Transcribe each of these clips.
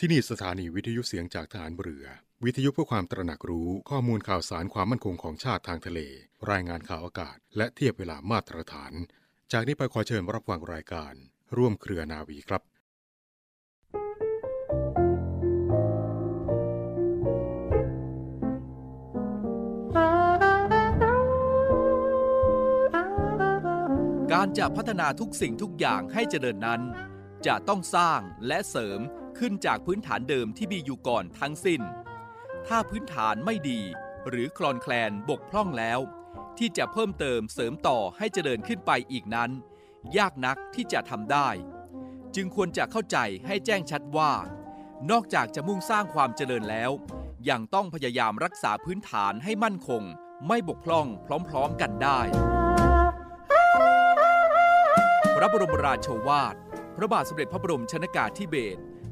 ที่นี่สถานีวิทยุเสียงจากฐานเรือ วิทยุเพื่อความตระหนักรู้ข้อมูลข่าวสารความมั่นคงของชาติทางทะเล รายงานข่าวอากาศ และเทียบเวลามาตรฐาน จากนี้ไปขอเชิญรับฟังรายการ ร่วมเครือนาวีครับการจะพัฒนาทุกสิ่งทุกอย่างให้เจริญนั้น จะต้องสร้างและเสริม ขึ้นจากพื้นฐานเดิมที่มีอยู่ก่อนทั้งสิ้น ถ้าพื้นฐานไม่ดี หรือคลอนแคลนบกพร่องแล้ว ที่จะเพิ่มเติมเสริมต่อให้เจริญขึ้นไปอีกนั้น ยากนักที่จะทำได้ จึงควรจะเข้าใจให้แจ้งชัดว่า นอกจากจะมุ่งสร้างความเจริญแล้ว ยังต้องพยายามรักษาพื้นฐานให้มั่นคง ไม่บกพร่องพร้อมๆกันได้พระบรมราโชวาท พระบาทสมเด็จพระบรมชนากาธิเบศร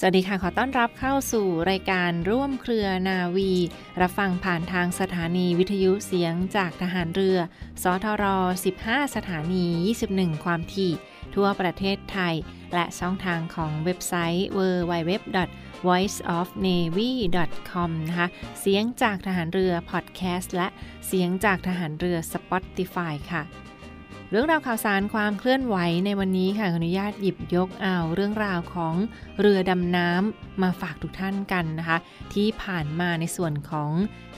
สวัสดีค่ะ ขอต้อนรับเข้าสู่รายการร่วมเครือนาวี รับฟังผ่านทางสถานีวิทยุเสียงจากทหารเรือ สทร 15 สถานี 21 ความถี่ ทั่วประเทศไทย และช่องทางของเว็บไซต์ www voiceofnavy.com นะคะ เสียงจากทหารเรือพอดแคสต์และเสียงจากทหารเรือ Spotify ค่ะ เรื่องราวข่าวสารความเคลื่อนไหวในวันนี้ค่ะขออนุญาตหยิบยกเอาเรื่องราวของเรือดำน้ำมาฝากทุกท่านกันนะคะ ที่ผ่านมาในส่วนของ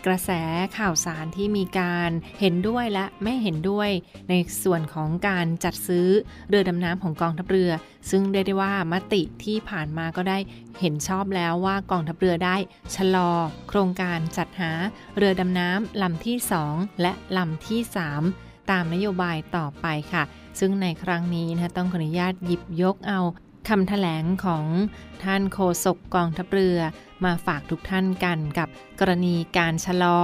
กระแสข่าวสารที่มีการเห็นด้วยและไม่เห็นด้วยในส่วนของการจัดซื้อเรือดำน้ำของกองทัพเรือ ซึ่งเรียกได้ว่ามติที่ผ่านมาก็ได้เห็นชอบแล้วว่ากองทัพเรือได้ชะลอ โครงการจัดหาเรือดำน้ำลำที่ 2 และลำที่ 3 ตามนโยบายต่อไปค่ะ ซึ่งในครั้งนี้นะต้องขออนุญาตหยิบยกเอาคำแถลงของท่านโฆษกกองทัพเรือ มาฝากทุกท่านกันกับกรณีการชะลอ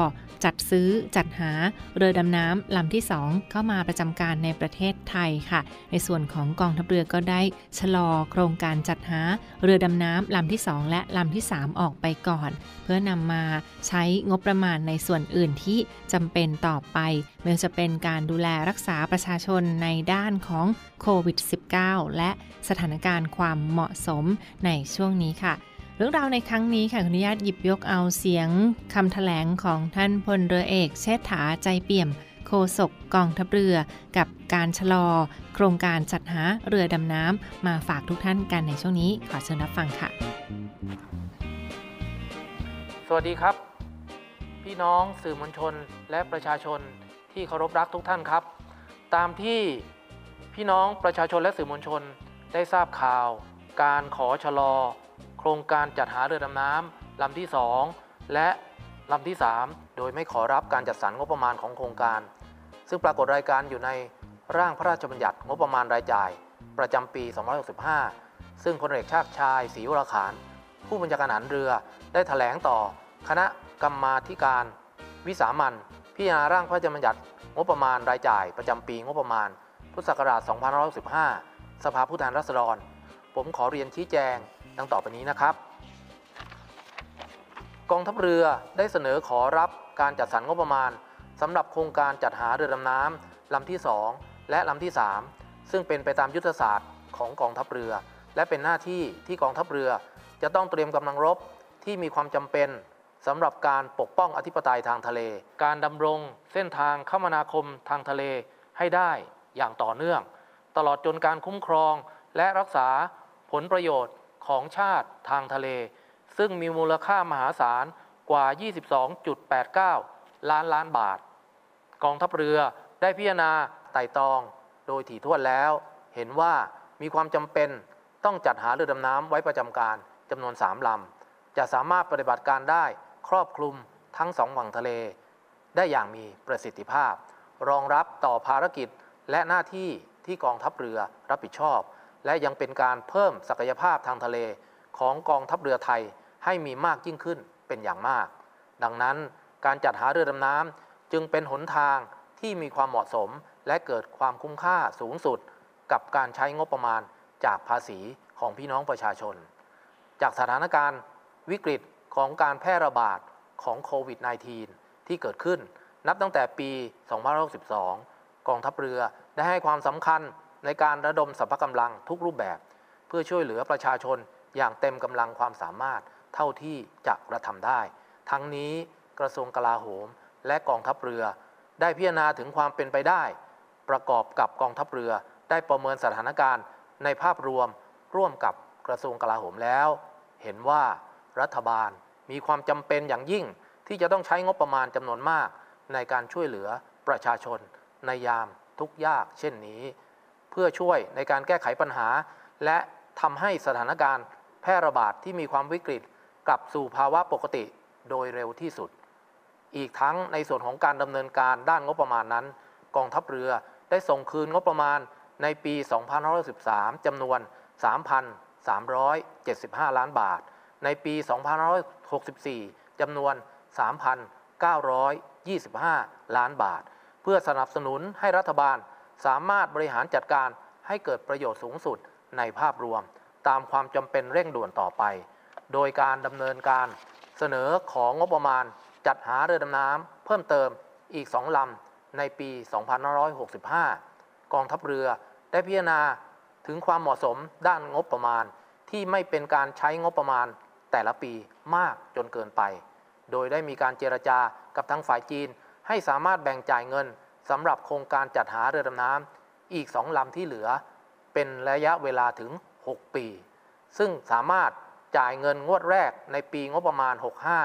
จัดซื้อจัดหาเรือดำน้ำลำที่ 2 เข้ามาประจำการในประเทศไทยค่ะ ในส่วนของกองทัพเรือก็ได้ชะลอโครงการจัดหาเรือดำน้ำลำที่ 2 และลำที่ 3 ออกไปก่อน เพื่อนำมาใช้งบประมาณในส่วนอื่นที่จำเป็นต่อไปไม่ว่าจะเป็นการดูแลรักษาประชาชนในด้านของโควิด -19 และสถานการณ์ความเหมาะสมในช่วงนี้ค่ะ เรื่องราวในครั้งนี้ค่ะขออนุญาตหยิบยกเอาเสียงคำแถลงของท่านพลเรือเอกเชษฐาใจเปี่ยมโฆษกกองทัพเรือ กับการชะลอ โครงการจัดหาเรือดำน้ำมาฝากทุกท่านกันในช่วงนี้ ขอเชิญรับฟังค่ะ สวัสดีครับ พี่น้องสื่อมวลชนและประชาชนที่เคารพรักทุกท่านครับ ตามที่พี่น้องประชาชนและสื่อมวลชนได้ทราบข่าว การขอชะลอโรงการจัดหาเรือดำน้ำลำที่ 2 และลำที่ 3 โดยไม่ขอรับการจัดสรรงบประมาณของโครงการ ซึ่งปรากฏรายการอยู่ในร่างพระราชบัญญัติงบประมาณรายจ่าย ประจำปี 2565 ซึ่งพลเอกชาติชายศรีวราขาน ผู้บัญชาการหารเรือได้ถแถลงต่อ คณะกรรมาธิการ วิสามันพิจารณาร่างพระราชบัญญัติงบประมาณรายจ่าย ประจำปีงบประมาณ พุทธศักราช 2565 สภาผู้แทนราษฎร ผมขอเรียนชี้แจง ดังต่อไปนี้นะครับ กองทัพเรือได้เสนอขอรับการจัดสรรงบประมาณสำหรับโครงการจัดหาเรือดำน้ำลำที่ 2 และลำที่ 3 ซึ่งเป็นไปตามยุทธศาสตร์ของกองทัพเรือ และเป็นหน้าที่ที่กองทัพเรือ จะต้องเตรียมกำลังรบที่มีความจำเป็นสำหรับการปกป้องอธิปไตยทางทะเล การดำรงเส้นทางคมนาคมทางทะเลให้ได้อย่างต่อเนื่อง ตลอดจนการคุ้มครองและรักษาผลประโยชน์ ของชาติทางทะเล ซึ่งมีมูลค่ามหาศาลกว่า 22.89 ล้านล้านบาท กองทัพเรือได้พิจารณาไต่ตอง โดยถี่ถ้วนแล้ว เห็นว่ามีความจำเป็นต้องจัดหาเรือดำน้ำไว้ประจำการจำนวน 3ลำ จะสามารถปฏิบัติการได้ครอบคลุมทั้งสองฝั่งทะเล ได้อย่างมีประสิทธิภาพ รองรับต่อภารกิจและหน้าที่ที่กองทัพเรือรับผิดชอบ และยังเป็นการเพิ่มศักยภาพทางทะเลของกองทัพเรือไทยให้มีมากยิ่งขึ้นเป็นอย่างมาก ดังนั้นการจัดหาเรือดำน้ำจึงเป็นหนทางที่มีความเหมาะสมและเกิดความคุ้มค่าสูงสุด กับการใช้งบประมาณจากภาษีของพี่น้องประชาชน จากสถานการณ์วิกฤตของการแพร่ระบาดของโควิด -19 ที่เกิดขึ้น นับตั้งแต่ปี 2562 กองทัพเรือได้ให้ความสำคัญ ในการระดมสรรพกำลังทุกรูปแบบ เพื่อช่วยเหลือประชาชนอย่างเต็มกำลังความสามารถเท่าที่จะกระทำได้ ทั้งนี้กระทรวงกลาโหม และกองทัพเรือ ได้พิจารณาถึงความเป็นไปได้ ประกอบกับกองทัพเรือได้ประเมินสถานการณ์ ในภาพรวมร่วมกับกระทรวงกลาโหมแล้ว เห็นว่ารัฐบาลมีความจำเป็นอย่างยิ่งที่จะต้องใช้งบประมาณจำนวนมาก ในการช่วยเหลือประชาชนในยามทุกยากเช่นนี้ พื่อช่วยในการแก้ไขปัญหา และทำให้สถานการณ์แพร่ระบาดที่มีความวิกฤตกลับสู่ภาวะปกติโดยเร็วที่สุด อีกทั้งในส่วนของการดำเนินการด้านงบประมาณนั้น กองทัพเรือได้ส่งคืนงบประมาณในปี 2513จำนวน 3,375 ล้านบาท ในปี 2564จำนวน 3,925 ล้านบาท เพื่อสนับสนุนให้รัฐบาล สามารถบริหารจัดการให้เกิดประโยชน์สูงสุดในภาพรวม ตามความจำเป็นเร่งด่วนต่อไป โดยการดำเนินการเสนอของงบประมาณ จัดหาเรือดำน้ำเพิ่มเติมอีกสองลำในปี 2565 กองทัพเรือได้พิจารณาถึงความเหมาะสมด้านงบประมาณที่ไม่เป็นการใช้งบประมาณแต่ละปีมากจนเกินไป โดยได้มีการเจรจากับทางฝ่ายจีนให้สามารถแบ่งจ่ายเงิน สำหรับโครงการจัดหาเรือดำน้ำอีกสองลำที่เหลือ เป็นระยะเวลาถึง 6 ปี ซึ่งสามารถจ่ายเงินงวดแรกในปีงบประมาณ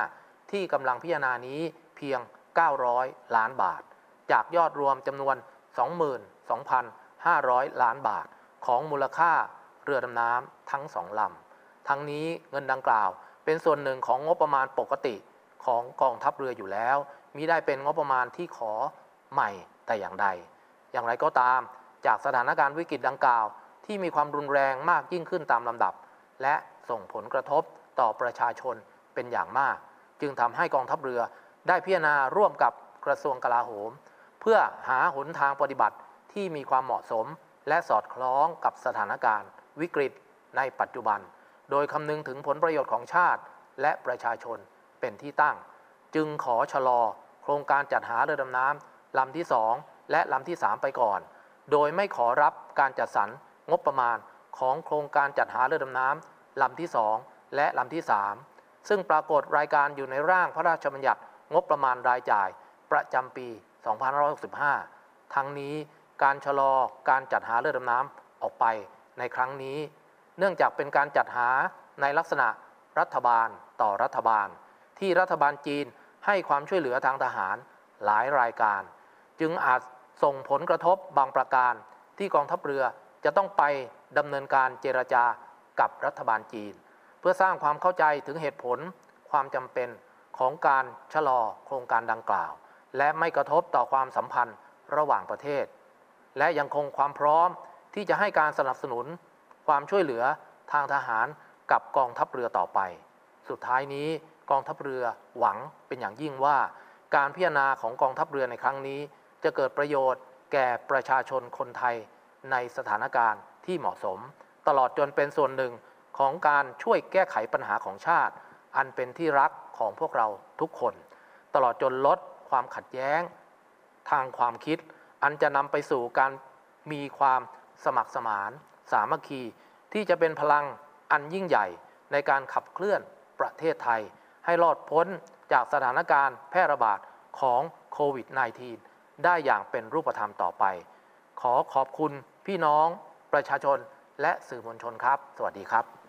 65 ที่กำลังพิจารณานี้เพียง 900 ล้านบาท จากยอดรวมจำนวน 22,500 ล้านบาท ของมูลค่าเรือดำน้ำทั้งสองลำ ทั้งนี้เงินดังกล่าว เป็นส่วนหนึ่งของงบประมาณปกติของกองทัพเรืออยู่แล้วมิได้เป็นงบประมาณที่ขอใหม่ แต่อย่างใด อย่างไรก็ตาม จากสถานการณ์วิกฤตดังกล่าว ที่มีความรุนแรงมากยิ่งขึ้นตามลำดับ และส่งผลกระทบต่อประชาชนเป็นอย่างมาก จึงทำให้กองทัพเรือได้พิจารณาร่วมกับกระทรวงกลาโหม เพื่อหาหนทางปฏิบัติที่มีความเหมาะสม และสอดคล้องกับสถานการณ์ วิกฤตในปัจจุบัน โดยคำนึงถึงผลประโยชน์ของชาติ และประชาชนเป็นที่ตั้ง จึงขอชะลอ โครงการจัดหาเรือดำน้ำ ลำที่ 2 และลำที่ 3 ไปก่อน โดยไม่ขอรับการจัดสรรงบประมาณของโครงการจัดหาเรือดำน้ำลำที่ 2 และลำที่ 3 ซึ่งปรากฏรายการอยู่ในร่างพระราชบัญญัติงบประมาณรายจ่ายประจำปี 2565 ทั้งนี้การชะลอการจัดหาเรือดำน้ำออกไปในครั้งนี้ เนื่องจากเป็นการจัดหาในลักษณะรัฐบาลต่อรัฐบาล ที่รัฐบาลจีนให้ความช่วยเหลือทางทหารหลายรายการ จึงอาจส่งผลกระทบบางประการ ที่กองทัพเรือจะต้องไปดำเนินการเจรจากับรัฐบาลจีน เพื่อสร้างความเข้าใจถึงเหตุผลความจำเป็นของการชะลอโครงการดังกล่าว และไม่กระทบต่อความสัมพันธ์ระหว่างประเทศ และยังคงความพร้อมที่จะให้การสนับสนุน ความช่วยเหลือทางทหารกับกองทัพเรือต่อไป สุดท้ายนี้กองทัพเรือหวังเป็นอย่างยิ่งว่า การพิจารณาของกองทัพเรือในครั้งนี้ จะเกิดประโยชน์แก่ประชาชนคนไทยในสถานการณ์ที่เหมาะสม ตลอดจนเป็นส่วนหนึ่งของการช่วยแก้ไขปัญหาของชาติ อันเป็นที่รักของพวกเราทุกคน ตลอดจนลดความขัดแย้ง ทางความคิด อันจะนำไปสู่การมีความสมัครสมาน สามัคคี ที่จะเป็นพลังอันยิ่งใหญ่ในการขับเคลื่อนประเทศไทย ให้รอดพ้นจากสถานการณ์แพร่ระบาดของโควิด -19 ได้อย่างเป็นรูปธรรมต่อไป ขอขอบคุณพี่น้องประชาชนและสื่อมวลชนครับ สวัสดีครับ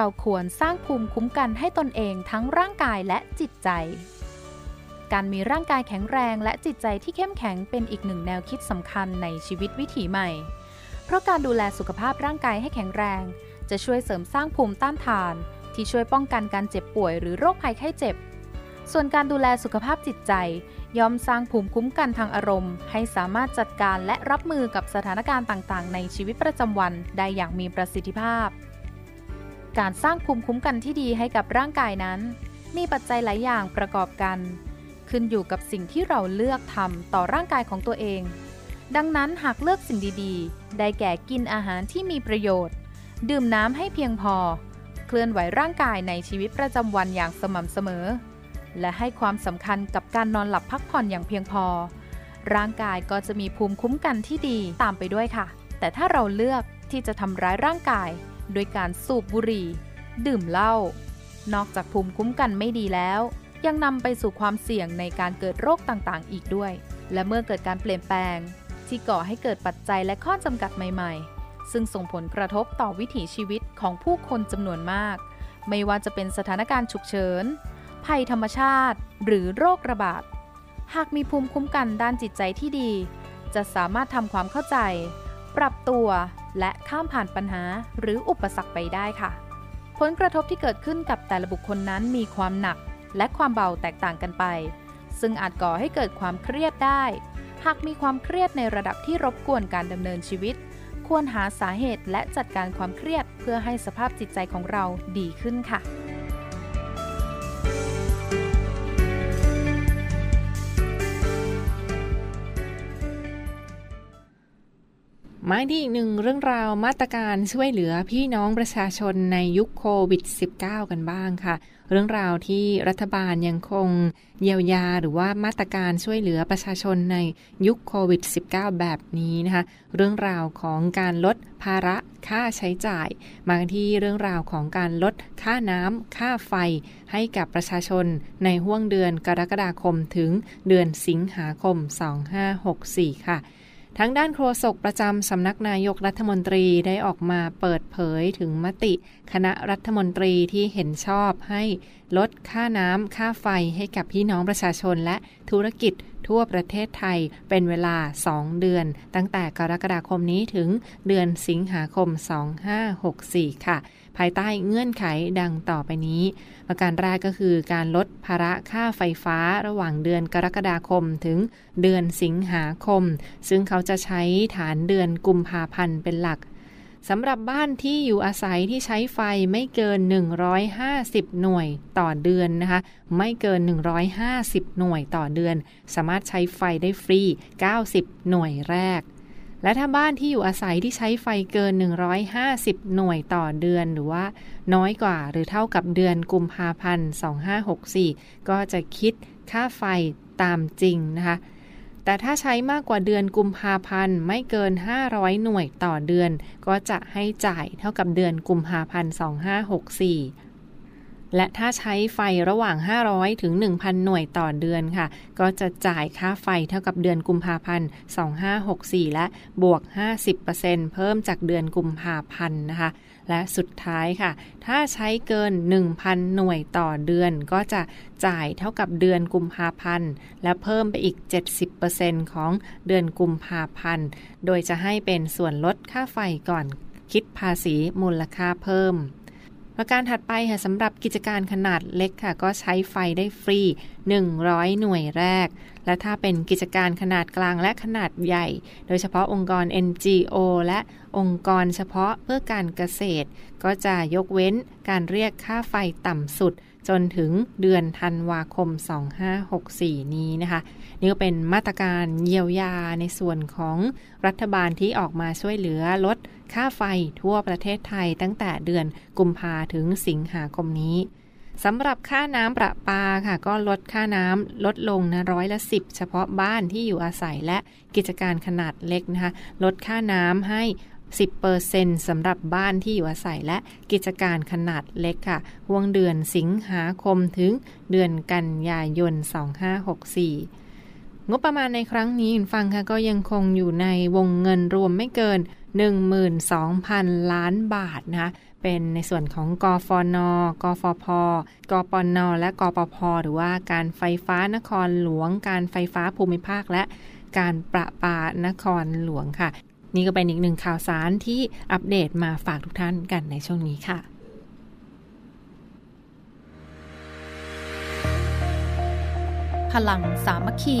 เราควรสร้างภูมิคุ้มกันให้ตนเองทั้งร่างกายและจิตใจ การมีร่างกายแข็งแรงและจิตใจที่เข้มแข็งเป็นอีกหนึ่งแนวคิดสำคัญในชีวิตวิถีใหม่ เพราะการดูแลสุขภาพร่างกายให้แข็งแรง จะช่วยเสริมสร้างภูมิต้านทาน ที่ช่วยป้องกันการเจ็บป่วยหรือโรคภัยไข้เจ็บ ส่วนการดูแลสุขภาพจิตใจย่อมสร้างภูมิคุ้มกันทางอารมณ์ ให้สามารถจัดการและรับมือกับสถานการณ์ต่างๆ ในชีวิตประจำวันได้อย่างมีประสิทธิภาพ การสร้างภูมิคุ้มกันที่ดีให้กับร่างกายนั้น มีปัจจัยหลายอย่างประกอบกัน ขึ้นอยู่กับสิ่งที่เราเลือกทำต่อร่างกายของตัวเอง ดังนั้นหากเลือกสิ่งดีๆ ได้แก่กินอาหารที่มีประโยชน์ ดื่มน้ำให้เพียงพอ เคลื่อนไหวร่างกายในชีวิตประจำวันอย่างสม่ำเสมอ และให้ความสำคัญกับการนอนหลับพักผ่อนอย่างเพียงพอ ร่างกายก็จะมีภูมิคุ้มกันที่ดีตามไปด้วยค่ะ แต่ถ้าเราเลือกที่จะทำร้ายร่างกาย โดยการสูบบุหรี่ ดื่มเหล้า นอกจากภูมิคุ้มกันไม่ดีแล้ว ยังนำไปสู่ความเสี่ยงในการเกิดโรคต่างๆ อีกด้วย และเมื่อเกิดการเปลี่ยนแปลง ที่ก่อให้เกิดปัจจัยและข้อจำกัดใหม่ๆ ซึ่งส่งผลกระทบต่อวิถีชีวิตของผู้คนจำนวนมาก ไม่ว่าจะเป็นสถานการณ์ฉุกเฉิน ภัยธรรมชาติ หรือโรคระบาด หากมีภูมิคุ้มกันด้านจิตใจที่ดี จะสามารถทำความเข้าใจปปรับตัว และข้ามผ่านปัญหาหรืออุปสรรคไปได้ค่ะ ผลกระทบที่เกิดขึ้นกับแต่ละบุคคลนั้นมีความหนักและความเบาแตกต่างกันไป ซึ่งอาจก่อให้เกิดความเครียดได้ หากมีความเครียดในระดับที่รบกวนการดำเนินชีวิต ควรหาสาเหตุและจัดการความเครียดเพื่อให้สภาพจิตใจของเราดีขึ้นค่ะ มาที่อีกหนึ่งเรื่องราวมาตรการช่วยเหลือพี่น้องประชาชนในยุคโควิด -19 กันบ้างค่ะ เรื่องราวที่รัฐบาลยังคงเยียวยาหรือว่ามาตรการช่วยเหลือประชาชนในยุคโควิด -19 แบบนี้นะคะ เรื่องราวของการลดภาระค่าใช้จ่าย มาที่เรื่องราวของการลดค่าน้ำค่าไฟให้กับประชาชนในห่วงเดือนกรกฎาคมถึงเดือนสิงหาคม 2564 ค่ะ ทางด้านโฆษกประจำสำนักนายกรัฐมนตรีได้ออกมาเปิดเผยถึงมติคณะรัฐมนตรีที่เห็นชอบให้ลดค่าน้ำค่าไฟให้กับพี่น้องประชาชนและธุรกิจทั่วประเทศไทยเป็นเวลา 2 เดือน ตั้งแต่กรกฎาคมนี้ถึงเดือนสิงหาคม 2564 ค่ะ ภายใต้เงื่อนไขดังต่อไปนี้ ประการแรกก็คือการลดภาระค่าไฟฟ้าระหว่างเดือนกรกฎาคมถึงเดือนสิงหาคม ซึ่งเขาจะใช้ฐานเดือนกุมภาพันธ์เป็นหลักสำหรับบ้านที่อยู่อาศัยที่ใช้ไฟไม่เกิน 150 หน่วยต่อเดือนนะคะ ไม่เกิน 150 หน่วยต่อเดือน สามารถใช้ไฟได้ฟรี 90 หน่วยแรก และถ้าบ้านที่อยู่อาศัยที่ใช้ไฟเกิน 150 หน่วยต่อเดือนหรือว่า น้อยกว่าหรือเท่ากับเดือนกุมภาพันธ์ 2564 ก็จะคิดค่าไฟตามจริงนะคะ แต่ถ้าใช้มากกว่าเดือนกุมภาพันธ์ไม่เกิน 500 หน่วยต่อเดือน ก็จะให้จ่ายเท่ากับเดือนกุมภาพันธ์ 2564 และถ้าใช้ไฟระหว่าง 500 ถึง 1,000 หน่วยต่อเดือนค่ะ ก็จะจ่ายค่าไฟเท่ากับเดือนกุมภาพันธ์ 2564 และบวก 50%เพิ่มจากเดือนกุมภาพันธ์นะคะ และสุดท้ายค่ะ ถ้าใช้เกิน 1,000 หน่วยต่อเดือน ก็จะจ่ายเท่ากับเดือนกุมภาพันธ์ และเพิ่มไปอีก 70%ของเดือนกุมภาพันธ์ โดยจะให้เป็นส่วนลดค่าไฟก่อนคิดภาษีมูลค่าเพิ่ม ประการถัดไปค่ะสำหรับกิจการขนาดเล็กค่ะ ก็ใช้ไฟได้ฟรี 100 หน่วยแรก และถ้าเป็นกิจการขนาดกลางและขนาดใหญ่ โดยเฉพาะองค์กร NGO และองค์กรเฉพาะเพื่อการเกษตร ก็จะยกเว้นการเรียกค่าไฟต่ำสุดจนถึงเดือนธันวาคม 2564 นี้นะคะ นี่ก็เป็นมาตรการเยียวยาในส่วนของรัฐบาลที่ออกมาช่วยเหลือลดค่าไฟทั่วประเทศไทยตั้งแต่เดือนกุมภาถึงสิงหาคมนี้สำหรับค่าน้ำประปาค่ะ ก็ลดค่าน้ำลดลงนะร้อยละสิบเฉพาะบ้านที่อยู่อาศัยและกิจการขนาดเล็กนะคะลดค่าน้ำให้ 10%สำหรับบ้านที่อยู่อาศัยและกิจการขนาดเล็กค่ะห่วงเดือนสิงหาคมถึงเดือนกันยายน 2564 งบประมาณในครั้งนี้ฟังค่ะก็ยังคงอยู่ในวงเงินรวมไม่เกิน 12,000 ล้านบาทนะคะเป็นในส่วนของกฟน กฟพ กปน และกปพ หรือว่าการไฟฟ้านครหลวง การไฟฟ้าภูมิภาค และการประปานครหลวงค่ะ นี่ก็เป็นอีกหนึ่งข่าวสารที่อัปเดตมาฝากทุกท่านกันในช่วงนี้ค่ะพลังสามัคคี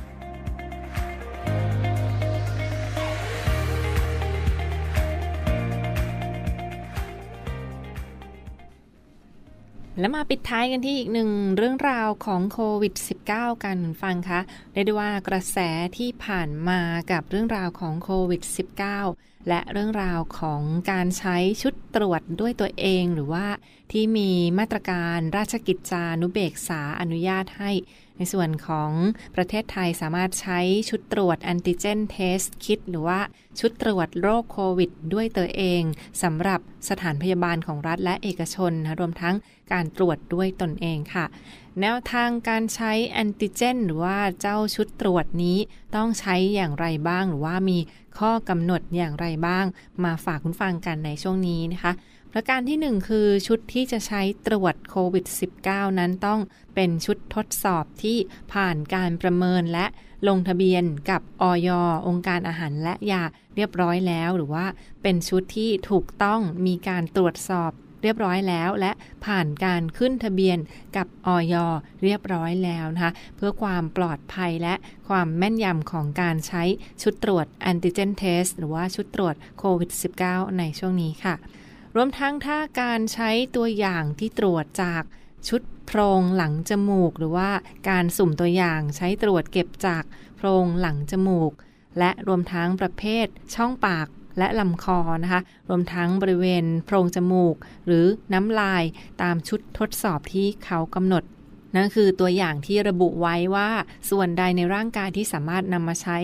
และมาปิดท้ายกันที่อีกหนึ่งเรื่องราวของโควิด -19 กันฟังคะเรียกได้ว่ากระแสที่ผ่านมากับเรื่องราวของโควิด -19 และเรื่องราวของการใช้ชุดตรวจด้วยตัวเองหรือว่า ที่มีมาตรการราชกิจจานุเบกษาอนุญาตให้ในส่วนของประเทศไทยสามารถใช้ชุดตรวจแอนติเจนเทสคิดหรือว่าชุดตรวจโรคโควิด ด้วยตัวเองสำหรับสถานพยาบาลของรัฐและเอกชนนะรวมทั้งการตรวจด้วยตนเองค่ะ แนวทางการใช้แอนติเจน หรือว่าเจ้าชุดตรวจนี้ต้องใช้อย่างไรบ้าง หรือว่ามีข้อกำหนดอย่างไรบ้าง มาฝากคุณฟังกันในช่วงนี้นะคะ ประการที่ 1 คือชุดที่จะใช้ตรวจโควิด -19 นั้นต้องเป็นชุดทดสอบที่ผ่านการประเมินและลงทะเบียนกับอย องค์การอาหารและยาเรียบร้อยแล้ว หรือว่าเป็นชุดที่ถูกต้องมีการตรวจสอบเรียบร้อยแล้ว และผ่านการขึ้นทะเบียนกับอย เรียบร้อยแล้วนะคะเพื่อความปลอดภัยและความแม่นยำของการใช้ชุดตรวจแอนติเจนเทสหรือว่าชุดตรวจโควิด -19 ในช่วงนี้ค่ะ รวมทั้งถ้าการใช้ตัวอย่างที่ตรวจจากชุดโพรงหลังจมูก หรือว่าการสุ่มตัวอย่างใช้ตรวจเก็บจากโพรงหลังจมูก และรวมทั้งประเภทช่องปากและลำคอนะคะ รวมทั้งบริเวณโพรงจมูก หรือน้ำลายตามชุดทดสอบที่เขากำหนด นั่นคือตัวอย่างที่ระบุไว้ว่าส่วนใดในร่างกายที่สามารถนำมาใช้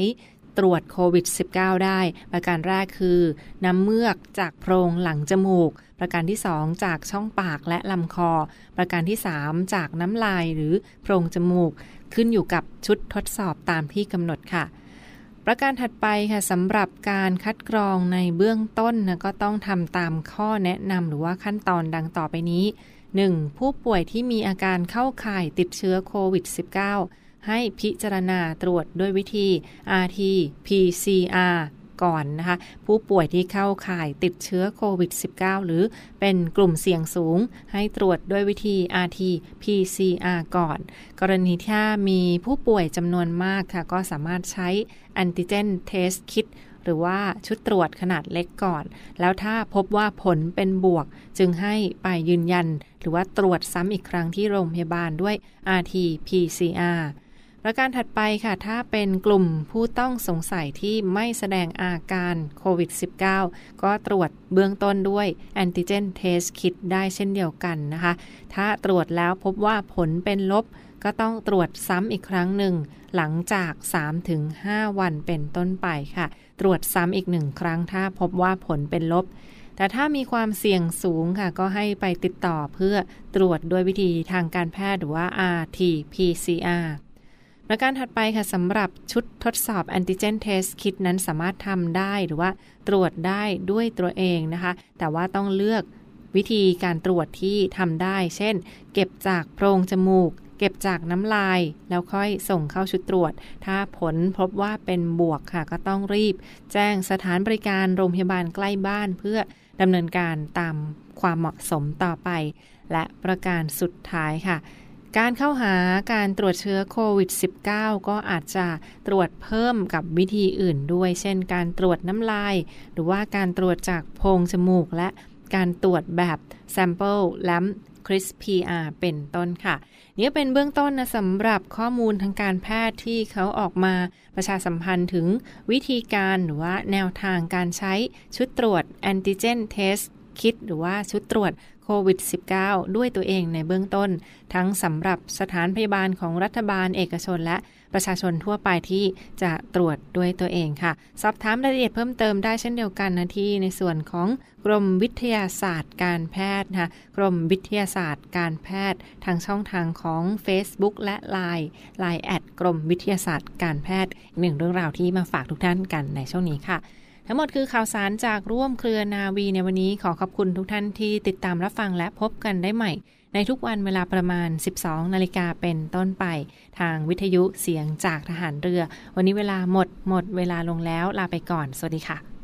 ตรวจโควิด -19 ได้ ประการแรกคือน้ำเมือกจากโพรงหลังจมูก ประการที่ 2 จากช่องปากและลำคอ ประการที่ 3 จากน้ำลายหรือโพรงจมูก ขึ้นอยู่กับชุดทดสอบตามที่กำหนดค่ะประการถัดไปค่ะสำหรับการคัดกรองในเบื้องต้นนะก็ต้องทำตามข้อแนะนำหรือว่าขั้นตอนดังต่อไปนี้ 1. ผู้ป่วยที่มีอาการเข้าข่ายติดเชื้อโควิด -19 ให้พิจารณาตรวจด้วยวิธี RT PCR ก่อนนะคะ ผู้ป่วยที่เข้าข่ายติดเชื้อโควิด -19 หรือเป็นกลุ่มเสี่ยงสูง ให้ตรวจด้วยวิธี RT PCR ก่อน กรณีถ้ามีผู้ป่วยจำนวนมากค่ะ ก็สามารถใช้ Antigen Test Kit หรือว่าชุดตรวจขนาดเล็กก่อน แล้วถ้าพบว่าผลเป็นบวก จึงให้ไปยืนยัน หรือว่าตรวจซ้ำอีกครั้งที่โรงพยาบาลด้วย RT PCR ประการถัดไปค่ะ ถ้าเป็นกลุ่มผู้ต้องสงสัยที่ไม่แสดงอาการโควิด -19 ก็ตรวจเบื้องต้นด้วยแอนติเจนเทสคิดได้เช่นเดียวกันนะคะ ถ้าตรวจแล้วพบว่าผลเป็นลบก็ต้องตรวจซ้ำอีกครั้งหนึ่ง หลังจาก 3-5 วันเป็นต้นไปค่ะ ตรวจซ้ำอีกหนึ่งครั้งถ้าพบว่าผลเป็นลบ แต่ถ้ามีความเสี่ยงสูงค่ะ ก็ให้ไปติดต่อเพื่อตรวจด้วยวิธีทางการแพทย์หรือว่า RT-PCR ประการถัดไปค่ะสำหรับชุดทดสอบแอนติเจนเทสคิดนั้นสามารถทำได้หรือว่าตรวจได้ด้วยตัวเองนะคะ แต่ว่าต้องเลือกวิธีการตรวจที่ทำได้ เช่น เก็บจากโพรงจมูก เก็บจากน้ำลาย แล้วค่อยส่งเข้าชุดตรวจ ถ้าผลพบว่าเป็นบวกค่ะ ก็ต้องรีบ แจ้งสถานบริการโรงพยาบาลใกล้บ้านเพื่อดำเนินการตามความเหมาะสมต่อไป และประการสุดท้ายค่ะ การเข้าหาการตรวจเชื้อโควิด -19 ก็อาจจะตรวจเพิ่มกับวิธีอื่นด้วย เช่น การตรวจน้ำลาย หรือว่าการตรวจจากโพรงจมูก และการตรวจแบบ sample lamp CRISP PR เป็นต้นค่ะ นี่เป็นเบื้องต้นนะสำหรับข้อมูลทางการแพทย์ที่เขาออกมาประชาสัมพันธ์ถึงวิธีการหรือว่าแนวทางการใช้ชุดตรวจ antigen test kit หรือว่าชุดตรวจ โควิด -19 ด้วยตัวเองในเบื้องต้น ทั้งสำหรับสถานพยาบาลของรัฐบาลเอกชนและประชาชนทั่วไปที่จะตรวจด้วยตัวเองค่ะ สอบถามรายละเอียดเพิ่มเติมได้เช่นเดียวกันนะที่ในส่วนของกรมวิทยาศาสตร์การแพทย์นะคะกรมวิทยาศาสตร์การแพทย์ ทางช่องทางของ Facebook และ Line Line แอดกรมวิทยาศาสตร์การแพทย์อีกหนึ่งเรื่องราวที่มาฝากทุกท่านกันในช่วงนี้ค่ะ ทั้งหมดคือข่าวสารจากร่วมเครือนาวีในวันนี้ขอขอบคุณทุกท่านที่ติดตามรับฟังและพบกันได้ใหม่ ในทุกวันเวลาประมาณ 12 นาฬิกาเป็นต้นไป ทางวิทยุเสียงจากทหารเรือ วันนี้เวลาหมดหมดเวลาลงแล้วลาไปก่อน สวัสดีค่ะ